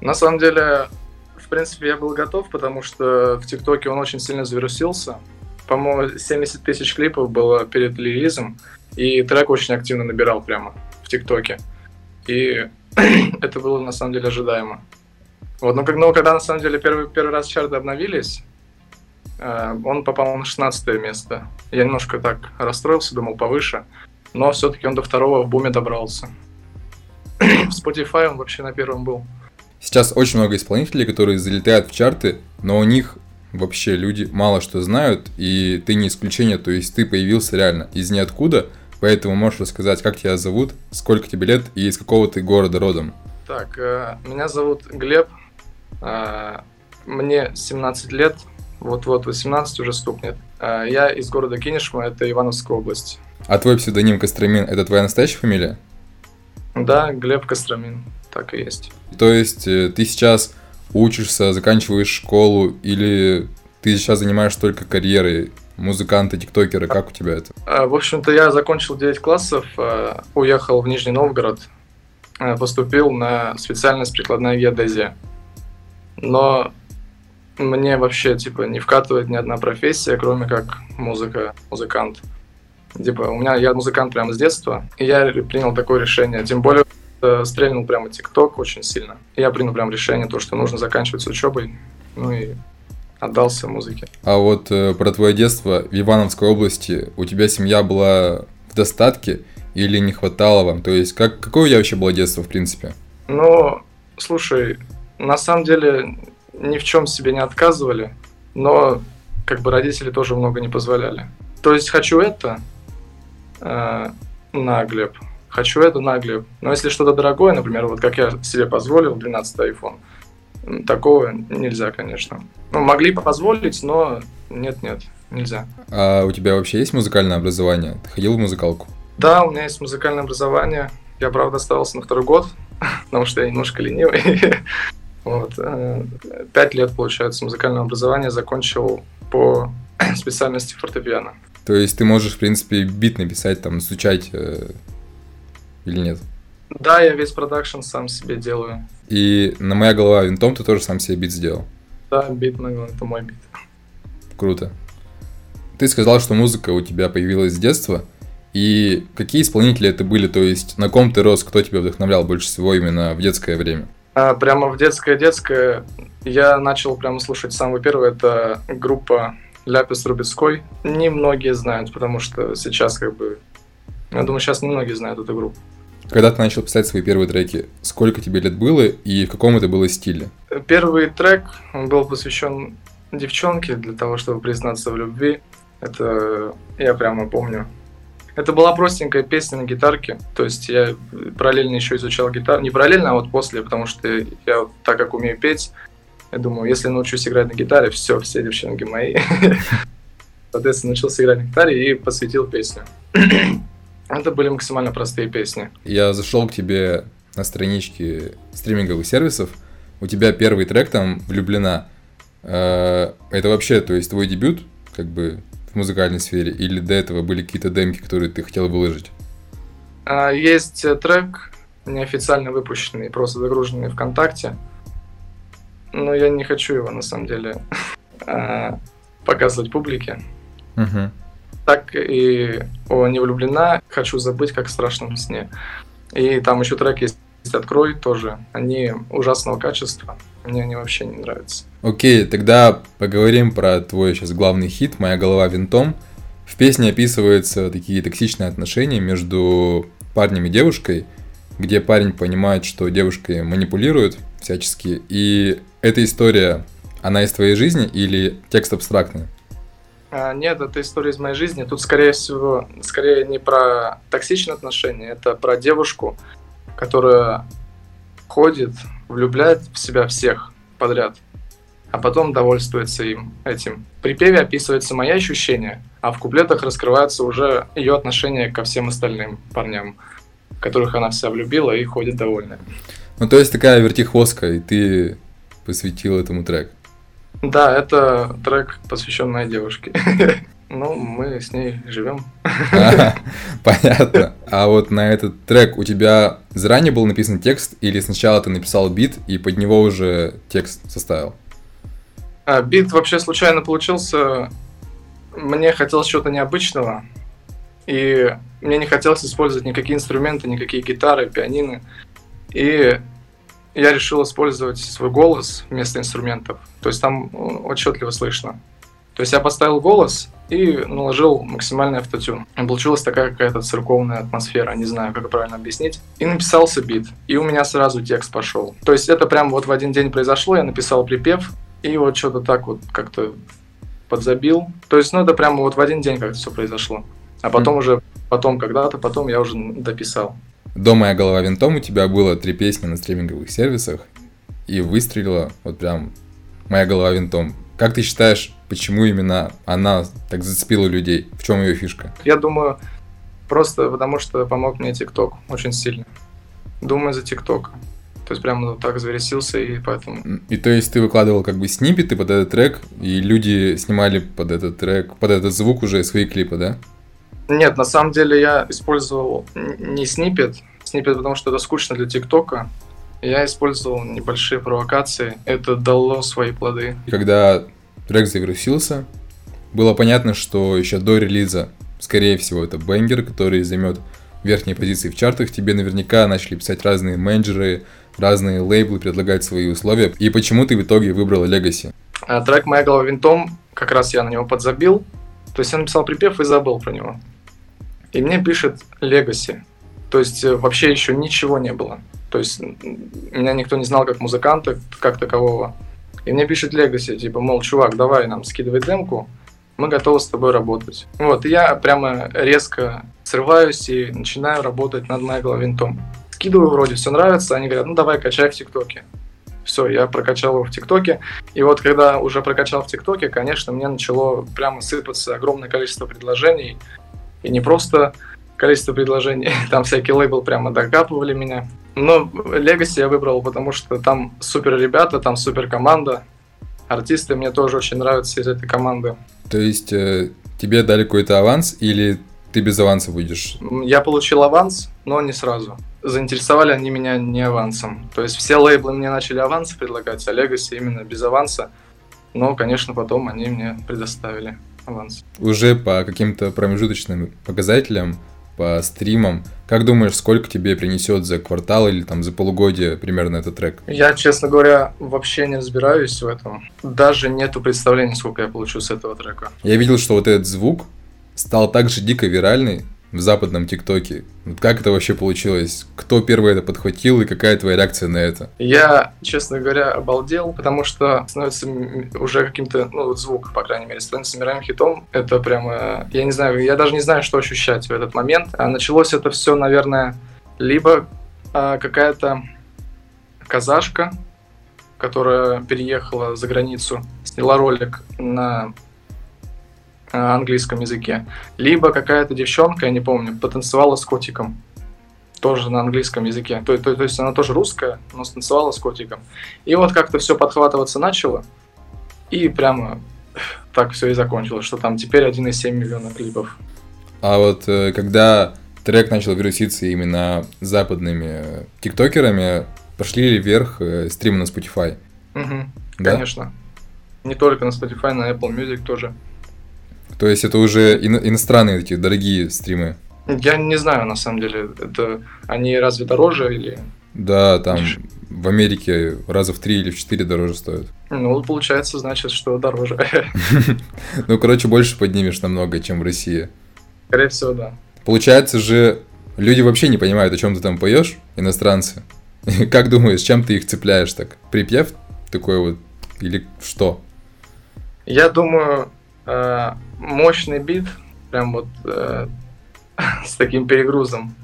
На самом деле, в принципе, я был готов, потому что в ТикТоке он очень сильно завирусился. По-моему, 70 тысяч клипов было перед релизом, и трек очень активно набирал прямо в ТикТоке. И это было на самом деле ожидаемо. Вот, но, но когда на самом деле первый, первый раз чарты обновились, э, он попал на 16 место. Я немножко так расстроился, думал повыше, но все-таки он до второго в буме добрался. в Spotify он вообще на первом был. Сейчас очень много исполнителей, которые залетают в чарты, но у них вообще люди мало что знают, и ты не исключение, то есть ты появился реально из ниоткуда, поэтому можешь рассказать, как тебя зовут, сколько тебе лет и из какого ты города родом. Так, э, меня зовут Глеб, э, мне 17 лет, вот-вот 18 уже стукнет. Э, я из города Кинешма, это Ивановская область. А твой псевдоним Костромин – это твоя настоящая фамилия? Да, Глеб Костромин, так и есть. То есть э, ты сейчас учишься, заканчиваешь школу, или ты сейчас занимаешься только карьерой музыканта, тиктокера, как у тебя это? А, в общем-то, я закончил 9 классов, э, уехал в Нижний Новгород, э, поступил на специальность прикладная геодезия. Но мне вообще, типа, не вкатывает ни одна профессия, кроме как музыка, музыкант. Типа, у меня, я музыкант прямо с детства, и я принял такое решение. Тем более, стрельнул прямо ТикТок очень сильно. Я принял прям решение, то, что нужно заканчивать с учебой. Ну и отдался музыке. А вот э, про твое детство в Ивановской области у тебя семья была в достатке или не хватало вам? То есть, как, какое у тебя вообще было детство, в принципе? Ну, слушай, на самом деле ни в чем себе не отказывали, но как бы родители тоже много не позволяли. То есть хочу это, э, на Глеб, хочу это на Глеб. Но если что-то дорогое, например, вот как я себе позволил, 12 iPhone, такого нельзя, конечно. Ну, могли позволить, но нет-нет, нельзя. А у тебя вообще есть музыкальное образование? Ты ходил в музыкалку? Да, у меня есть музыкальное образование. Я, правда, оставался на второй год, потому что я немножко ленивый. Вот. Э, пять лет, получается, музыкальное образование закончил по специальности фортепиано. То есть ты можешь, в принципе, бит написать, там, изучать э, или нет? Да, я весь продакшн сам себе делаю. И на моя голова винтом ты тоже сам себе бит сделал? Да, бит на голова, это мой бит. Круто. Ты сказал, что музыка у тебя появилась с детства. И какие исполнители это были? То есть на ком ты рос, кто тебя вдохновлял больше всего именно в детское время? А, прямо в детское-детское я начал прямо слушать самый первый. Это группа Ляпис Рубецкой. Немногие знают, потому что сейчас как бы... Я думаю, сейчас немногие знают эту группу. Когда ты начал писать свои первые треки, сколько тебе лет было и в каком это было стиле? Первый трек был посвящен девчонке для того, чтобы признаться в любви. Это я прямо помню. Это была простенькая песня на гитарке. То есть я параллельно еще изучал гитару. Не параллельно, а вот после, потому что я так как умею петь, я думаю, если научусь играть на гитаре, все, все девчонки мои. Соответственно, научился играть на гитаре и посвятил песню. Это были максимально простые песни. Я зашел к тебе на страничке стриминговых сервисов. У тебя первый трек там «Влюблена». Э, это вообще, то есть твой дебют, как бы, в музыкальной сфере? Или до этого были какие-то демки, которые ты хотел выложить? А, есть э, трек, неофициально выпущенный, просто загруженный ВКонтакте. Но я не хочу его, на самом деле, а, показывать публике. Угу так и о «Не влюблена», «Хочу забыть, как в страшном сне». И там еще трек есть «Открой» тоже. Они ужасного качества. Мне они вообще не нравятся. Окей, тогда поговорим про твой сейчас главный хит «Моя голова винтом». В песне описываются такие токсичные отношения между парнем и девушкой, где парень понимает, что девушкой манипулируют всячески. И эта история, она из твоей жизни или текст абстрактный? А, нет, это история из моей жизни. Тут, скорее всего, скорее не про токсичные отношения, это про девушку, которая ходит, влюбляет в себя всех подряд, а потом довольствуется им этим. В припеве описываются мои ощущения, а в куплетах раскрывается уже ее отношение ко всем остальным парням, которых она вся влюбила и ходит довольная. Ну, то есть такая вертихвостка, и ты посвятил этому трек. Да, это трек, посвящен моей девушке. Ну, мы с ней живем. Понятно. А вот на этот трек у тебя заранее был написан текст или сначала ты написал бит и под него уже текст составил? А, бит вообще случайно получился. Мне хотелось чего-то необычного. И мне не хотелось использовать никакие инструменты, никакие гитары, пианины. И я решил использовать свой голос вместо инструментов. То есть там отчетливо слышно. То есть я поставил голос и наложил максимальный автотюн. И получилась такая какая-то церковная атмосфера, не знаю, как правильно объяснить. И написался бит, и у меня сразу текст пошел. То есть это прям вот в один день произошло, я написал припев, и вот что-то так вот как-то подзабил. То есть, ну, это прямо вот в один день как-то все произошло. А потом mm. уже, потом когда-то, потом я уже дописал. До «Моя голова винтом» у тебя было три песни на стриминговых сервисах, и выстрелила вот прям «Моя голова винтом». Как ты считаешь, почему именно она так зацепила людей? В чем ее фишка? Я думаю, просто потому что помог мне ТикТок очень сильно. Думаю, за ТикТок. То есть прямо вот так завирусился, и поэтому... И то есть ты выкладывал как бы снипеты под этот трек, и люди снимали под этот трек, под этот звук уже свои клипы, да? Нет, на самом деле я использовал не снипет, снипет, потому что это скучно для ТикТока, я использовал небольшие провокации. Это дало свои плоды. Когда трек загрузился, было понятно, что еще до релиза, скорее всего, это бенгер, который займет верхние позиции в чартах. Тебе наверняка начали писать разные менеджеры, разные лейблы, предлагать свои условия. И почему ты в итоге выбрал Legacy? А, трек «Моя голова винтом», как раз я на него подзабил. То есть я написал припев и забыл про него. И мне пишет Legacy. То есть э, вообще еще ничего не было. То есть меня никто не знал как музыканта, как такового. И мне пишет Legacy, типа, мол, чувак, давай нам скидывай демку, мы готовы с тобой работать. Вот, и я прямо резко срываюсь и начинаю работать над Майкла Винтом. Скидываю вроде, все нравится, они говорят, ну давай качай в ТикТоке. Все, я прокачал его в ТикТоке. И вот когда уже прокачал в ТикТоке, конечно, мне начало прямо сыпаться огромное количество предложений. И не просто количество предложений, там всякие лейбл прямо докапывали меня. Но Legacy я выбрал, потому что там супер ребята, там супер команда. Артисты мне тоже очень нравятся из этой команды. То есть э, тебе дали какой-то аванс или ты без аванса будешь? Я получил аванс, но не сразу. Заинтересовали они меня не авансом. То есть все лейблы мне начали авансы предлагать, а Legacy именно без аванса. Но, конечно, потом они мне предоставили аванс. Уже по каким-то промежуточным показателям по стримам. Как думаешь, сколько тебе принесет за квартал или там за полугодие примерно этот трек? Я, честно говоря, вообще не разбираюсь в этом. Даже нету представления, сколько я получу с этого трека. Я видел, что вот этот звук стал так же дико виральный, в западном ТикТоке. Как это вообще получилось? Кто первый это подхватил и какая твоя реакция на это? Я, честно говоря, обалдел, потому что становится уже каким-то, ну, звук, по крайней мере, становится мировым хитом. Это прямо, я не знаю, я даже не знаю, что ощущать в этот момент. А началось это все, наверное, либо а, какая-то казашка, которая переехала за границу, сняла ролик на английском языке. Либо какая-то девчонка, я не помню, потанцевала с котиком. Тоже на английском языке. То, то, то есть она тоже русская, но станцевала с котиком. И вот как-то все подхватываться начало. И прямо так все и закончилось, что там теперь 1,7 миллиона клипов. А вот э, когда трек начал вируситься именно западными э, тиктокерами, пошли ли вверх э, стримы на Spotify? Угу, да? Конечно. Не только на Spotify, на Apple Music тоже. То есть это уже ино- иностранные такие дорогие стримы? Я не знаю, на самом деле. Это они разве дороже или... Да, там в Америке раза в три или в четыре дороже стоят. Ну, получается, значит, что дороже. Ну, короче, больше поднимешь намного, чем в России. Скорее всего, да. Получается же, люди вообще не понимают, о чем ты там поешь, иностранцы. Как думаешь, чем ты их цепляешь так? Припев такой вот или что? Я думаю, э, мощный бит, прям вот э, с таким перегрузом.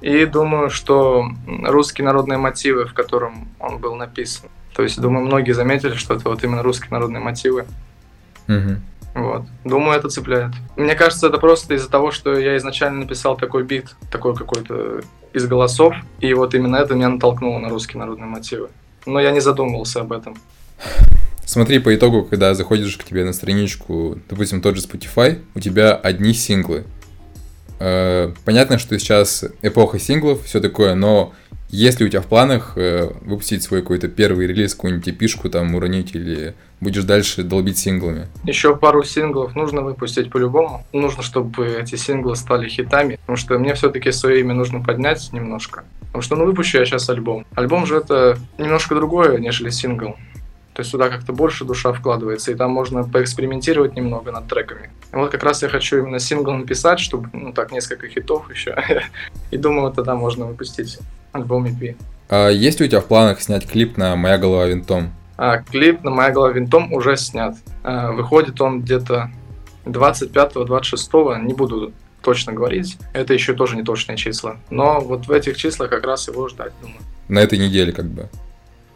И думаю, что русские народные мотивы, в котором он был написан. То есть, думаю, многие заметили, что это вот именно русские народные мотивы. Угу. Вот. Думаю, это цепляет. Мне кажется, это просто из-за того, что я изначально написал такой бит, такой какой-то из голосов, и вот именно это меня натолкнуло на русские народные мотивы. Но я не задумывался об этом. Смотри, по итогу, когда заходишь к тебе на страничку, допустим, тот же Spotify, у тебя одни синглы. Э, понятно, что сейчас эпоха синглов, все такое, но есть ли у тебя в планах э, выпустить свой какой-то первый релиз, какую-нибудь эпишку там уронить или будешь дальше долбить синглами? Еще пару синглов нужно выпустить по-любому. Нужно, чтобы эти синглы стали хитами, потому что мне все-таки свое имя нужно поднять немножко. Потому что, ну, выпущу я сейчас альбом. Альбом же это немножко другое, нежели сингл. То есть сюда как-то больше душа вкладывается, и там можно поэкспериментировать немного над треками. И вот как раз я хочу именно сингл написать, чтобы, ну так, несколько хитов еще. И думаю, тогда можно выпустить альбом EP. А есть у тебя в планах снять клип на «Моя голова винтом»? А, клип на «Моя голова винтом» уже снят. А, выходит он где-то 25-26, не буду точно говорить. Это еще тоже не точные числа. Но вот в этих числах как раз его ждать, думаю. На этой неделе как бы?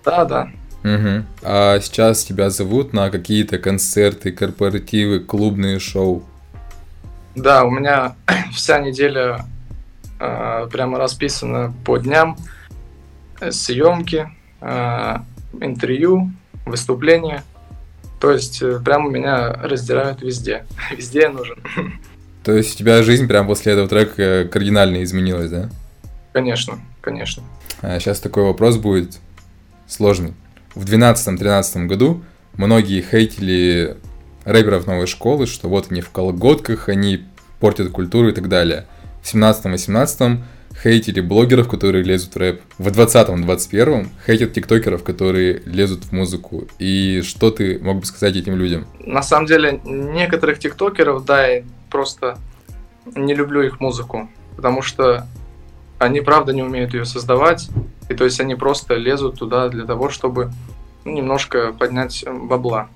Да, да. Угу. А сейчас тебя зовут на какие-то концерты, корпоративы, клубные шоу? Да, у меня вся неделя э, прямо расписана по дням. Съемки, э, интервью, выступления. То есть э, прямо меня раздирают везде. Везде я нужен. То есть у тебя жизнь прямо после этого трека кардинально изменилась, да? Конечно, конечно. А сейчас такой вопрос будет сложный в 12-13 году многие хейтили рэперов новой школы, что вот они в колготках, они портят культуру и так далее. В 17-18 хейтили блогеров, которые лезут в рэп. В 20-21 хейтят тиктокеров, которые лезут в музыку. И что ты мог бы сказать этим людям? На самом деле, некоторых тиктокеров, да, я просто не люблю их музыку. Потому что они правда не умеют ее создавать. И то есть они просто лезут туда для того, чтобы ну, немножко поднять э, бабла.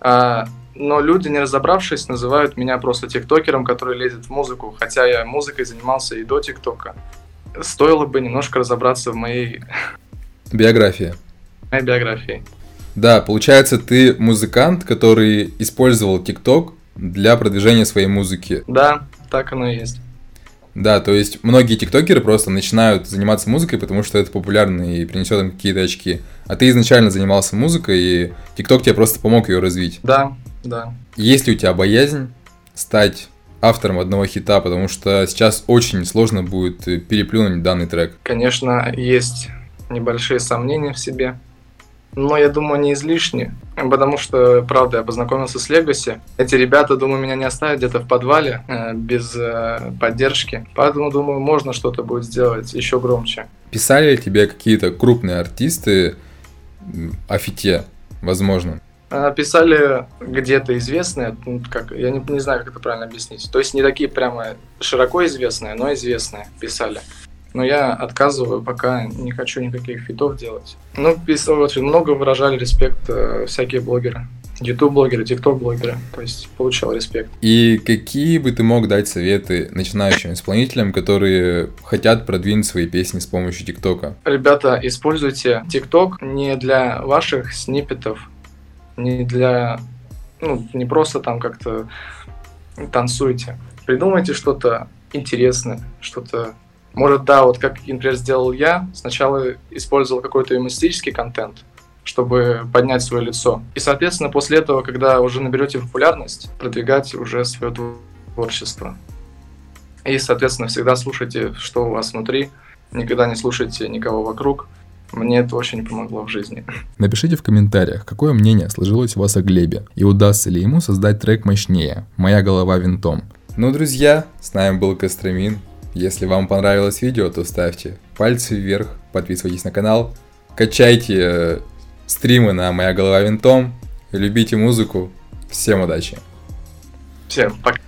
А, но люди, не разобравшись, называют меня просто тиктокером, который лезет в музыку, хотя я музыкой занимался и до тиктока. Стоило бы немножко разобраться в моей... Биографии. Моей биографии. Да, получается, ты музыкант, который использовал тикток для продвижения своей музыки. Да, так оно и есть. Да, то есть многие тиктокеры просто начинают заниматься музыкой, потому что это популярно и принесет им какие-то очки. А ты изначально занимался музыкой, и тикток тебе просто помог ее развить. Да, да. Есть ли у тебя боязнь стать автором одного хита, потому что сейчас очень сложно будет переплюнуть данный трек? Конечно, есть небольшие сомнения в себе. Но я думаю, не излишне, потому что, правда, я познакомился с Легаси. Эти ребята, думаю, меня не оставят где-то в подвале э, без э, поддержки. Поэтому, думаю, можно что-то будет сделать еще громче. Писали ли тебе какие-то крупные артисты о фите, возможно? Э, писали где-то известные, ну, как, я не, не знаю, как это правильно объяснить. То есть не такие прямо широко известные, но известные писали но я отказываю, пока не хочу никаких фитов делать. Ну, очень много выражали респект э, всякие блогеры. YouTube-блогеры, TikTok-блогеры, то есть получал респект. И какие бы ты мог дать советы начинающим исполнителям, которые хотят продвинуть свои песни с помощью ТикТока? Ребята, используйте ТикТок не для ваших сниппетов, не для, ну, не просто там как-то танцуйте. Придумайте что-то интересное, что-то может, да, вот как, например, сделал я, сначала использовал какой-то юмористический контент, чтобы поднять свое лицо. И, соответственно, после этого, когда уже наберете популярность, продвигать уже свое творчество. И, соответственно, всегда слушайте, что у вас внутри, никогда не слушайте никого вокруг. Мне это очень помогло в жизни. Напишите в комментариях, какое мнение сложилось у вас о Глебе, и удастся ли ему создать трек мощнее «Моя голова винтом». Ну, друзья, с нами был Костромин. Если вам понравилось видео, то ставьте пальцы вверх, подписывайтесь на канал, качайте э, стримы на «Моя голова винтом», любите музыку. Всем удачи! Всем пока!